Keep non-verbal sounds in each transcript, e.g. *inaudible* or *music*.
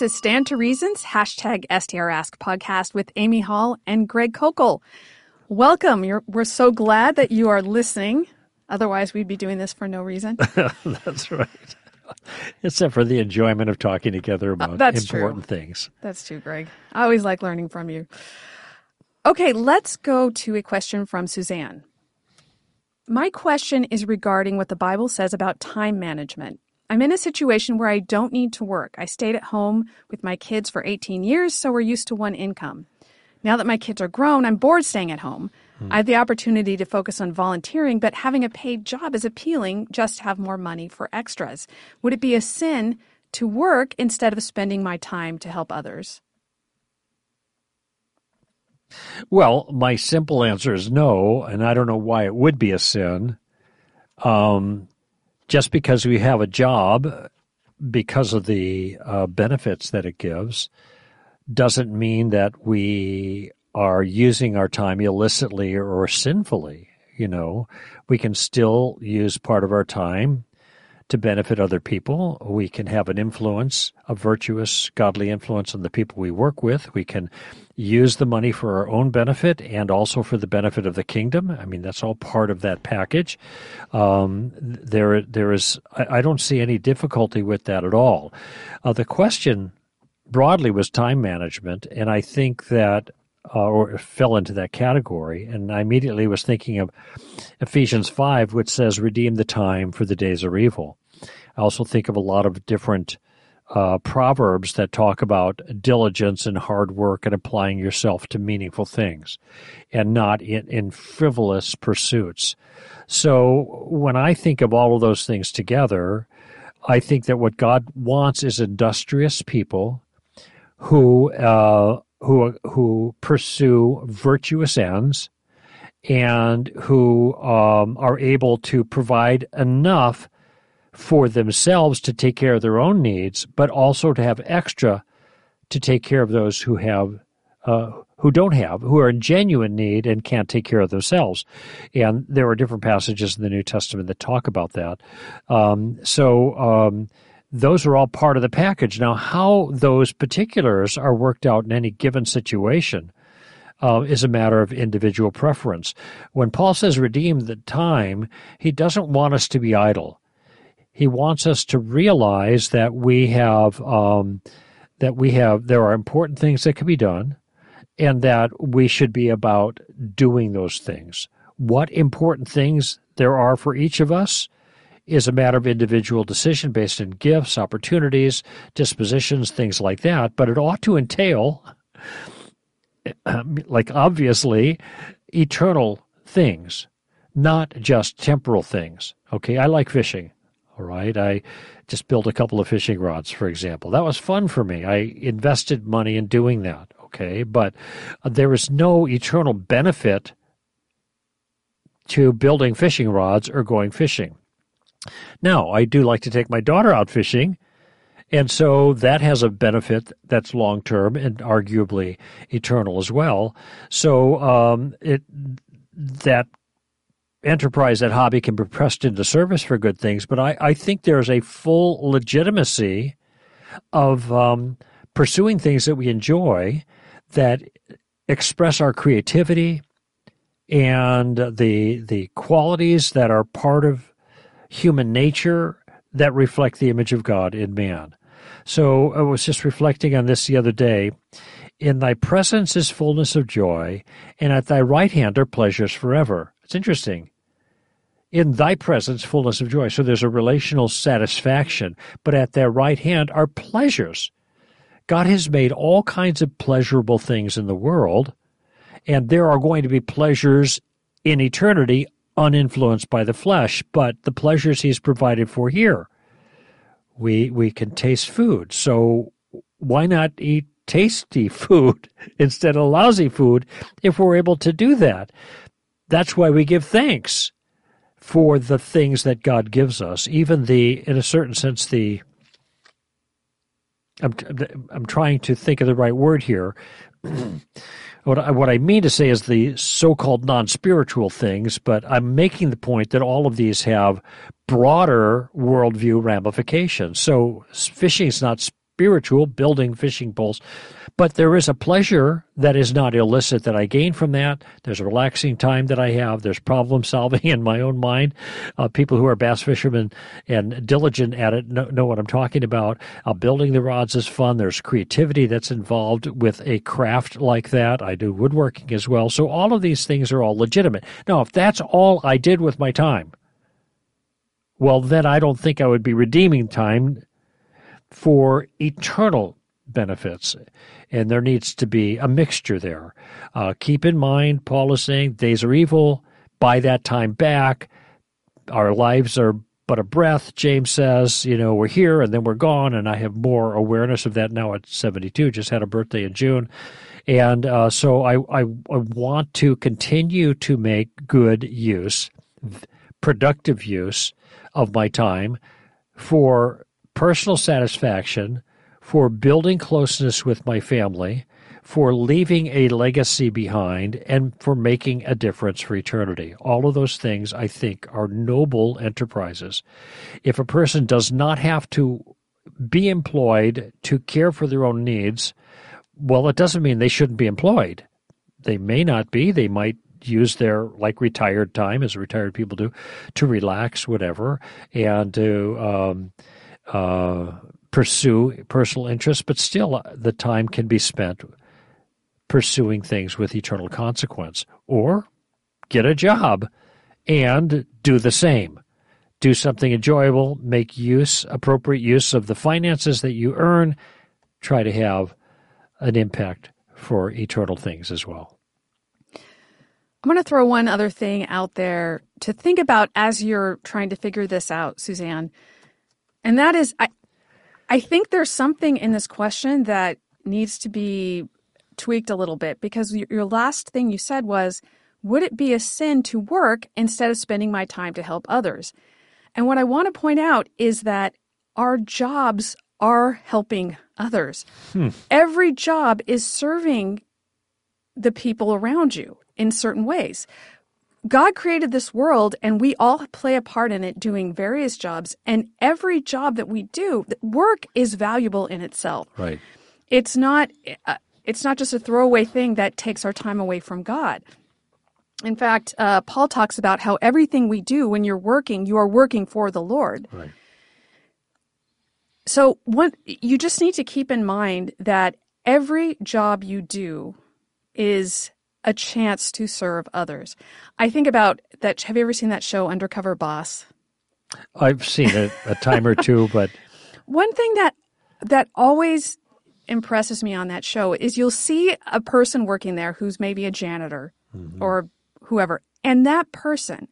This is Stand to Reason's, hashtag STRask podcast with Amy Hall and Greg Koukl. Welcome. You're, we're so glad that you are listening. Otherwise, we'd be doing this for no reason. *laughs* That's right. Except for the enjoyment of talking together about uh, important true. things. That's true, Greg. I always like learning from you. Okay, let's go to a question from Suzanne. My question is regarding what the Bible says about time management. I'm in a situation where I don't need to work. I stayed at home with my kids for 18 years, so we're used to one income. Now that my kids are grown, I'm bored staying at home. Hmm. I have the opportunity to focus on volunteering, but having a paid job is appealing just to have more money for extras. Would it be a sin to work instead of spending my time to help others? Well, my simple answer is no, and I don't know why it would be a sin. Um, just because we have a job, because of the uh, benefits that it gives, doesn't mean that we are using our time illicitly or sinfully. You know, we can still use part of our time to benefit other people. We can have an influence, a virtuous, godly influence on the people we work with. We can use the money for our own benefit and also for the benefit of the kingdom. I mean, that's all part of that package. Um, there, there is. I, don't see any difficulty with that at all. Uh, the question broadly was time management, and I think that uh, or fell into that category. And I immediately was thinking of Ephesians 5, which says, Redeem the time, for the days are evil. I also think of a lot of different uh, proverbs that talk about diligence and hard work and applying yourself to meaningful things and not in, in frivolous pursuits. So when I think of all of those things together, I think that what God wants is industrious people who uh, who who pursue virtuous ends and who um, are able to provide enough for themselves to take care of their own needs, but also to have extra to take care of those who have uh, who don't have, who are in genuine need and can't take care of themselves. And there are different passages in the New Testament that talk about that. Um, so um, those are all part of the package. Now, how those particulars are worked out in any given situation uh, is a matter of individual preference. When Paul says redeem the time, he doesn't want us to be idle. He wants us to realize that we have um, that we have there are important things that can be done, and that we should be about doing those things. What important things there are for each of us is a matter of individual decision based on gifts, opportunities, dispositions, things like that. But it ought to entail, um, like obviously, eternal things, not just temporal things. Okay, I like fishing. All right, I just built a couple of fishing rods, for example. That was fun for me. I invested money in doing that. Okay, but there is no eternal benefit to building fishing rods or going fishing. Now, I do like to take my daughter out fishing, and so that has a benefit that's long term and arguably eternal as well. So um, it that enterprise, that hobby can be pressed into service for good things, but I, I think there's a full legitimacy of um, pursuing things that we enjoy that express our creativity and the the qualities that are part of human nature that reflect the image of God in man. So I was just reflecting on this the other day. In thy presence is fullness of joy, and at thy right hand are pleasures forever. It's interesting. In thy presence, fullness of joy. So there's a relational satisfaction, but at their right hand are pleasures. God has made all kinds of pleasurable things in the world, and there are going to be pleasures in eternity uninfluenced by the flesh, but the pleasures he's provided for here. We we can taste food. So why not eat tasty *laughs* food instead of lousy food if we're able to do that? That's why we give thanks for the things that God gives us, even the in a certain sense the I'm I'm trying to think of the right word here. *clears throat* What I, what I mean to say is the so-called non-spiritual things, but I'm making the point that all of these have broader worldview ramifications. So fishing is not spiritual, building fishing poles. But there is a pleasure that is not illicit that I gain from that. There's a relaxing time that I have. There's problem solving *laughs* in my own mind. Uh, people who are bass fishermen and diligent at it know, know what I'm talking about. Uh, building the rods is fun. There's creativity that's involved with a craft like that. I do woodworking as well. So all of these things are all legitimate. Now, if that's all I did with my time, well, then I don't think I would be redeeming time for eternal benefits. And there needs to be a mixture there. Uh, keep in mind, Paul is saying days are evil. Buy that time back. Our lives are but a breath. James says, you know, we're here and then we're gone. And I have more awareness of that now at 72. Just had a birthday in June. And uh, so I, I, I want to continue to make good use, productive use of my time for personal satisfaction, for building closeness with my family, for leaving a legacy behind, and for making a difference for eternity. All of those things, I think, are noble enterprises. If a person does not have to be employed to care for their own needs, well, it doesn't mean they shouldn't be employed. They may not be. They might use their like retired time, as retired people do, to relax, whatever, and to um, uh, pursue personal interests. But still, uh, the time can be spent pursuing things with eternal consequence, or get a job and do the same. Do something enjoyable, make use, appropriate use of the finances that you earn, try to have an impact for eternal things as well. I'm going to throw one other thing out there to think about as you're trying to figure this out, Suzanne. And that is, I, I think there's something in this question that needs to be tweaked a little bit because your last thing you said was, would it be a sin to work instead of spending my time to help others? And what I want to point out is that our jobs are helping others. Hmm. Every job is serving the people around you in certain ways. God created this world and we all play a part in it doing various jobs. And every job that we do, work is valuable in itself. Right. It's not, uh, it's not just a throwaway thing that takes our time away from God. In fact, uh, Paul talks about how everything we do when you're working, you are working for the Lord. Right. So, what you just need to keep in mind that every job you do is a chance to serve others. I think about that. Have you ever seen that show, Undercover Boss? I've seen it a time or two, but *laughs* one thing that that always impresses me on that show is you'll see a person working there who's maybe a janitor mm-hmm. or whoever, and that person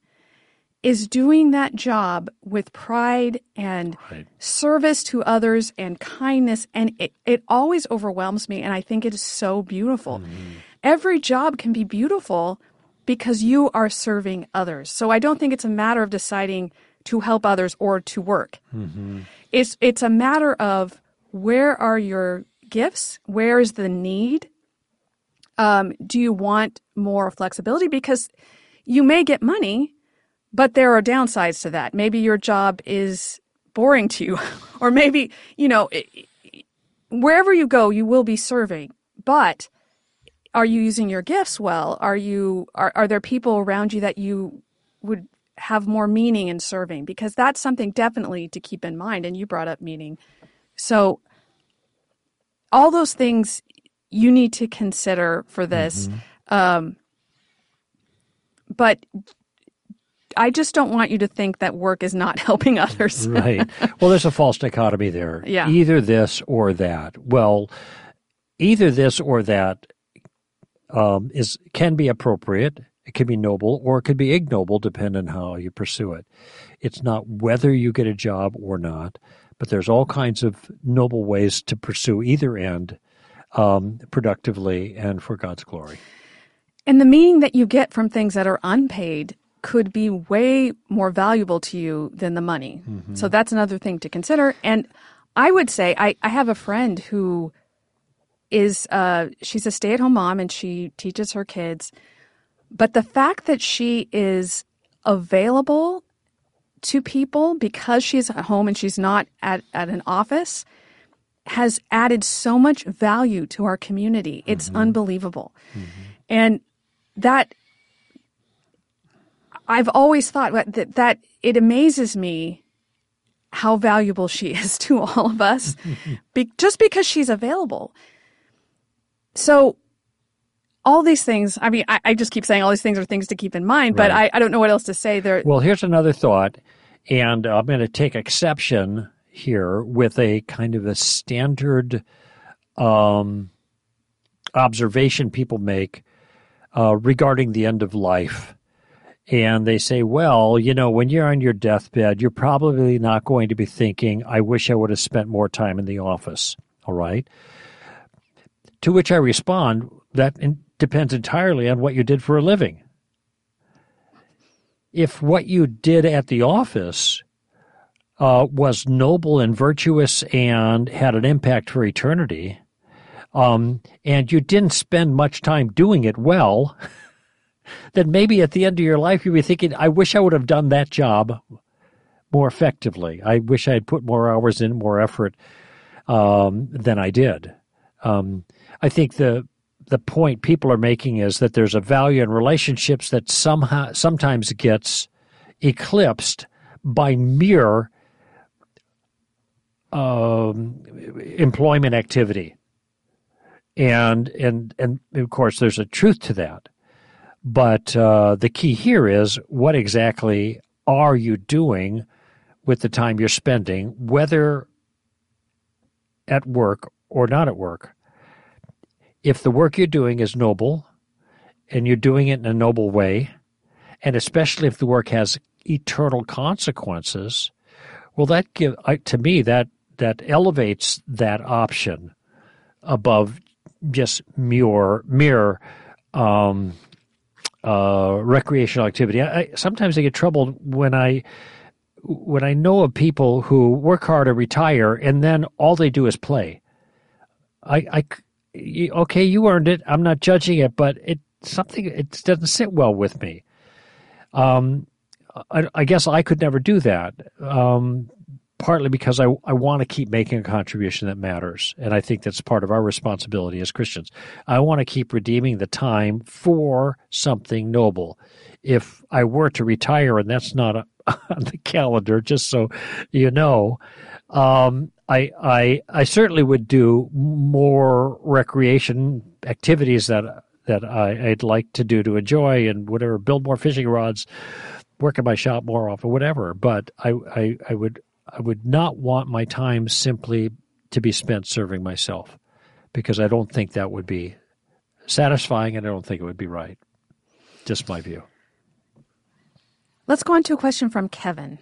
is doing that job with pride and right. service to others and kindness and it, it always overwhelms me and i think it is so beautiful mm-hmm every job can be beautiful because you are serving others. So I don't think it's a matter of deciding to help others or to work. Mm-hmm. It's it's a matter of where are your gifts? Where is the need? Um, do you want more flexibility? Because you may get money, but there are downsides to that. Maybe your job is boring to you, *laughs* or maybe you know wherever you go, you will be serving, but are you using your gifts well? Are you are, are there people around you that you would have more meaning in serving? Because that's something definitely to keep in mind. And you brought up meaning. So all those things you need to consider for this. Mm-hmm. Um, but I just don't want you to think that work is not *laughs* helping others. right. Well, there's a false dichotomy there. Yeah. Either this or that. Well, either this or that um, is can be appropriate. It can be noble or it could be ignoble, depending on how you pursue it. It's not whether you get a job or not, but there's all kinds of noble ways to pursue either end um, productively and for God's glory. And the meaning that you get from things that are unpaid could be way more valuable to you than the money. Mm-hmm. So that's another thing to consider. And I would say I, I have a friend who is uh, she's a stay at home mom and she teaches her kids. But the fact that she is available to people because she's at home and she's not at, at an office has added so much value to our community. It's Mm-hmm. unbelievable. And that I've always thought that, that it amazes me how valuable she is *laughs* to all of us *laughs* be, just because she's available. So all these things, I mean, I, I just keep saying all these things are things to keep in mind, but I, I don't know what else to say there. Well, here's another thought, and I'm going to take exception here with a kind of a standard um, observation people make uh, regarding the end of life. And they say, well, you know, when you're on your deathbed, you're probably not going to be thinking, I wish I would have spent more time in the office. All right. To which I respond, that depends entirely on what you did for a living if what you did at the office uh, was noble and virtuous and had an impact for eternity, um, and you didn't spend much time doing it well, *laughs* then maybe at the end of your life you'd be thinking, I wish I would have done that job more effectively. I wish I had put more hours in, more effort um, than I did. Um, I think the the point people are making is that there's a value in relationships that somehow sometimes gets eclipsed by mere um, employment activity, and and and of course there's a truth to that. But uh, the key here is what exactly are you doing with the time you're spending, whether at work or not at work if the work you're doing is noble and you're doing it in a noble way, and especially if the work has eternal consequences, well, that give to me that that elevates that option above just mere mere um, uh, recreational activity. I, I, sometimes I get troubled when I when I know of people who work hard and retire, and then all they do is play. I, I okay, you earned it. I'm not judging it, but it something it doesn't sit well with me. Um, I, I guess I could never do that. Um, partly because I I want to keep making a contribution that matters, and I think that's part of our responsibility as Christians. I want to keep redeeming the time for something noble. If I were to retire, and that's not a, on *laughs* the calendar, just so you know, um, I, I I certainly would do more recreation activities that that I, I'd like to do to enjoy and whatever, build more fishing rods, work in my shop more often, whatever. But I, I, I would I would not want my time simply to be spent serving myself because I don't think that would be satisfying and I don't think it would be right. Just my view. Let's go on to a question from Kevin.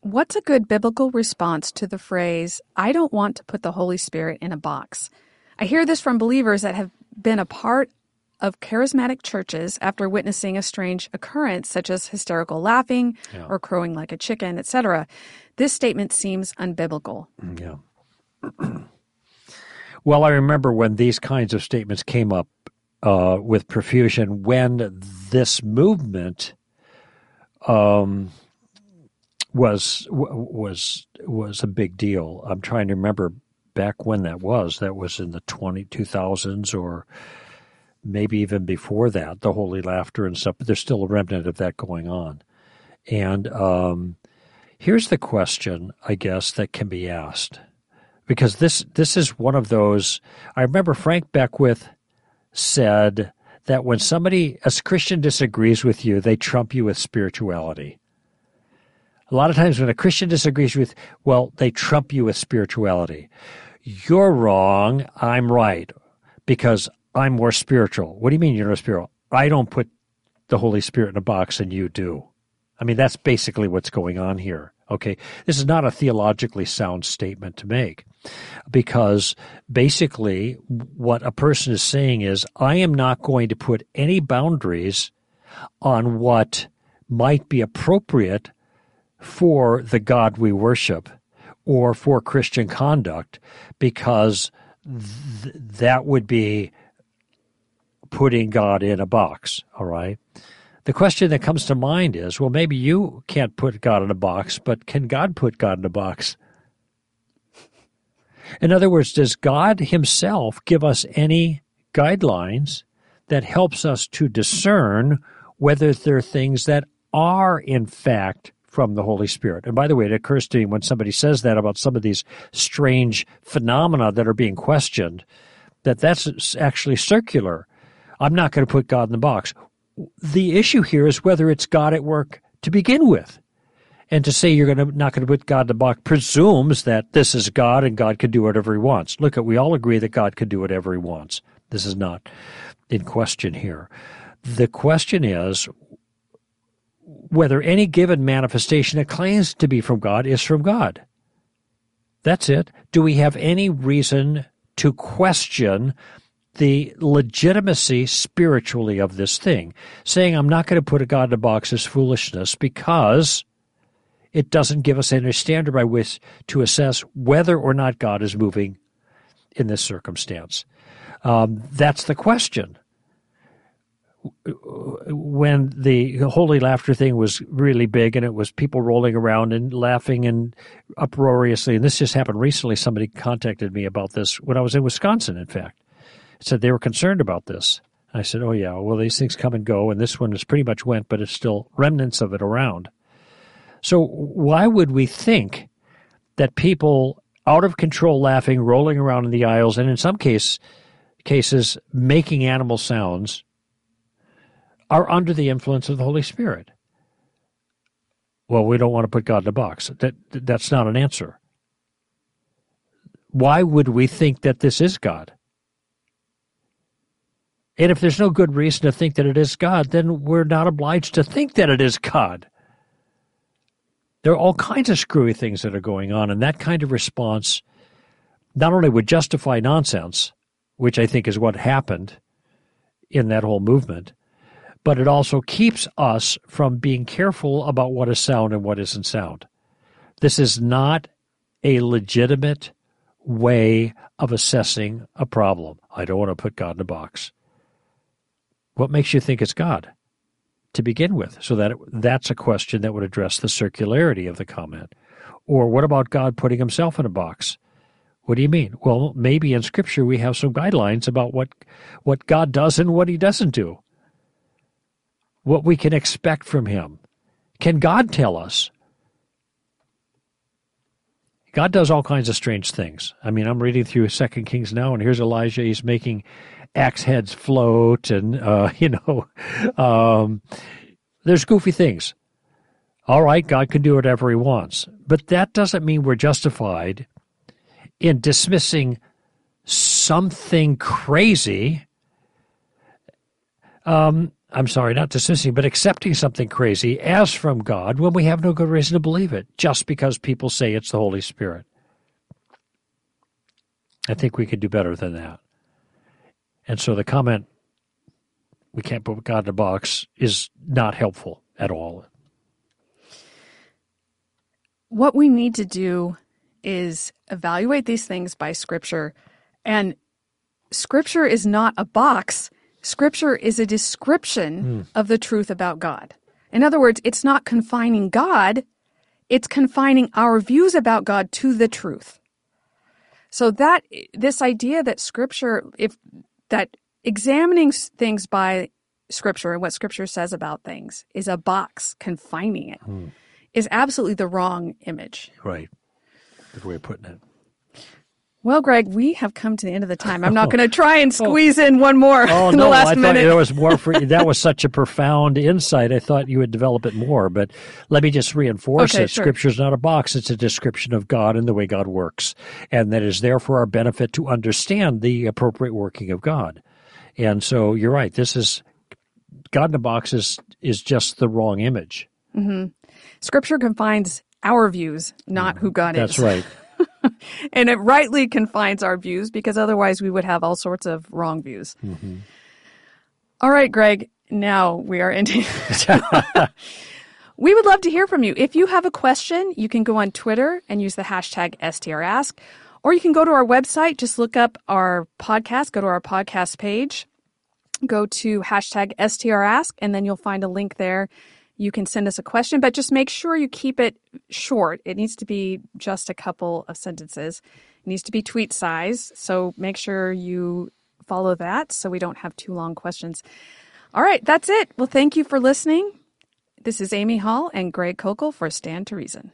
What's a good biblical response to the phrase, I don't want to put the Holy Spirit in a box? I hear this from believers that have been a part of charismatic churches after witnessing a strange occurrence such as hysterical laughing Yeah. or crowing like a chicken, etc. This statement seems unbiblical. Yeah. *clears throat* well, I remember when these kinds of statements came up uh, with profusion when this movement um, was was was a big deal. I'm trying to remember back when that was. That was in the 20, 2000s or maybe even before that, the holy laughter and stuff. But there's still a remnant of that going on. And um, here's the question, I guess, that can be asked, because this this is one of those. I remember Frank Beckwith said that when somebody, a Christian, disagrees with you, they trump you with spirituality. A lot of times when a Christian disagrees with, well, they trump you with spirituality. You're wrong. I'm right because I'm more spiritual. What do you mean you're more spiritual? I don't put the Holy Spirit in a box and you do. I mean, that's basically what's going on here. Okay. This is not a theologically sound statement to make because basically what a person is saying is, I am not going to put any boundaries on what might be appropriate for the God we worship or for Christian conduct because th- that would be putting God in a box, all right? The question that comes to mind is well, maybe you can't put God in a box, but can God put God in a box? In other words, does God Himself give us any guidelines that helps us to discern whether there are things that are in fact from the Holy Spirit. And by the way, it occurs to me when somebody says that about some of these strange phenomena that are being questioned, that that's actually circular. I'm not going to put God in the box. The issue here is whether it's God at work to begin with. And to say you're going to, not going to put God in the box presumes that this is God and God can do whatever he wants. Look, we all agree that God can do whatever he wants. This is not in question here. The question is whether any given manifestation that claims to be from God is from God. That's it. Do we have any reason to question the legitimacy spiritually of this thing? Saying, I'm not going to put a God in a box is foolishness because it doesn't give us any standard by which to assess whether or not God is moving in this circumstance. Um, that's the question when the holy laughter thing was really big and it was people rolling around and laughing and uproariously and this just happened recently somebody contacted me about this when i was in wisconsin in fact. Said they were concerned about this. I said oh yeah well these things come and go and this one is pretty much went but it's still remnants of it around. So why would we think that people out of control laughing rolling around in the aisles and in some case cases making animal sounds are under the influence of the Holy Spirit. Well, we don't want to put God in a box. That that's not an answer. Why would we think that this is God? And if there's no good reason to think that it is God, then we're not obliged to think that it is God. There are all kinds of screwy things that are going on, and that kind of response not only would justify nonsense, which I think is what happened in that whole movement, but it also keeps us from being careful about what is sound and what isn't sound. This is not a legitimate way of assessing a problem. I don't want to put God in a box. What makes you think it's God to begin with? So that that's a question that would address the circularity of the comment. Or what about God putting himself in a box? What do you mean? Well, maybe in scripture we have some guidelines about what what God does and what he doesn't do what we can expect from him? Can God tell us? God does all kinds of strange things. I mean, I'm reading through Second Kings now, and here's Elijah. He's making axe heads float, and uh, *laughs* you know, um, there's goofy things. All right, God can do whatever He wants, but that doesn't mean we're justified in dismissing something crazy um, I'm sorry, not dismissing, but accepting something crazy as from God when we have no good reason to believe it, just because people say it's the Holy Spirit. I think we could do better than that. And so the comment, we can't put God in a box, is not helpful at all. What we need to do is evaluate these things by Scripture. And Scripture is not a box Scripture is a description mm. of the truth about God. In other words, it's not confining God, it's confining our views about God to the truth. So that this idea that scripture if that examining things by scripture and what scripture says about things is a box confining it mm. is absolutely the wrong image. Right. Good way of putting it. Well, Greg, we have come to the end of the time. I'm not *laughs* going to try and squeeze in one more oh, *laughs* in the no, last I minute. Thought there was more for that was such a profound insight. I thought you would develop it more, but let me just reinforce okay, it. Sure. Scripture is not a box; it's a description of God and the way God works, and that is there for our benefit to understand the appropriate working of God. And so, you're right. This is God in a box is is just the wrong image. Mm-hmm. Scripture confines our views, not who God That's is. That's right. *laughs* and it rightly confines our views because otherwise we would have all sorts of wrong views. Mm-hmm. All right, Greg, now we are ending. *laughs* we would love to hear from you. If you have a question, you can go on Twitter and use the hashtag STRask, or you can go to our website, just look up our podcast, go to our podcast page, go to hashtag STRask, and then you'll find a link there You can send us a question, but just make sure you keep it short. It needs to be just a couple of sentences. It needs to be tweet size, so make sure you follow that so we don't have too long questions. All right, that's it. Well, thank you for listening. This is Amy Hall and Greg Koukl for Stand to Reason.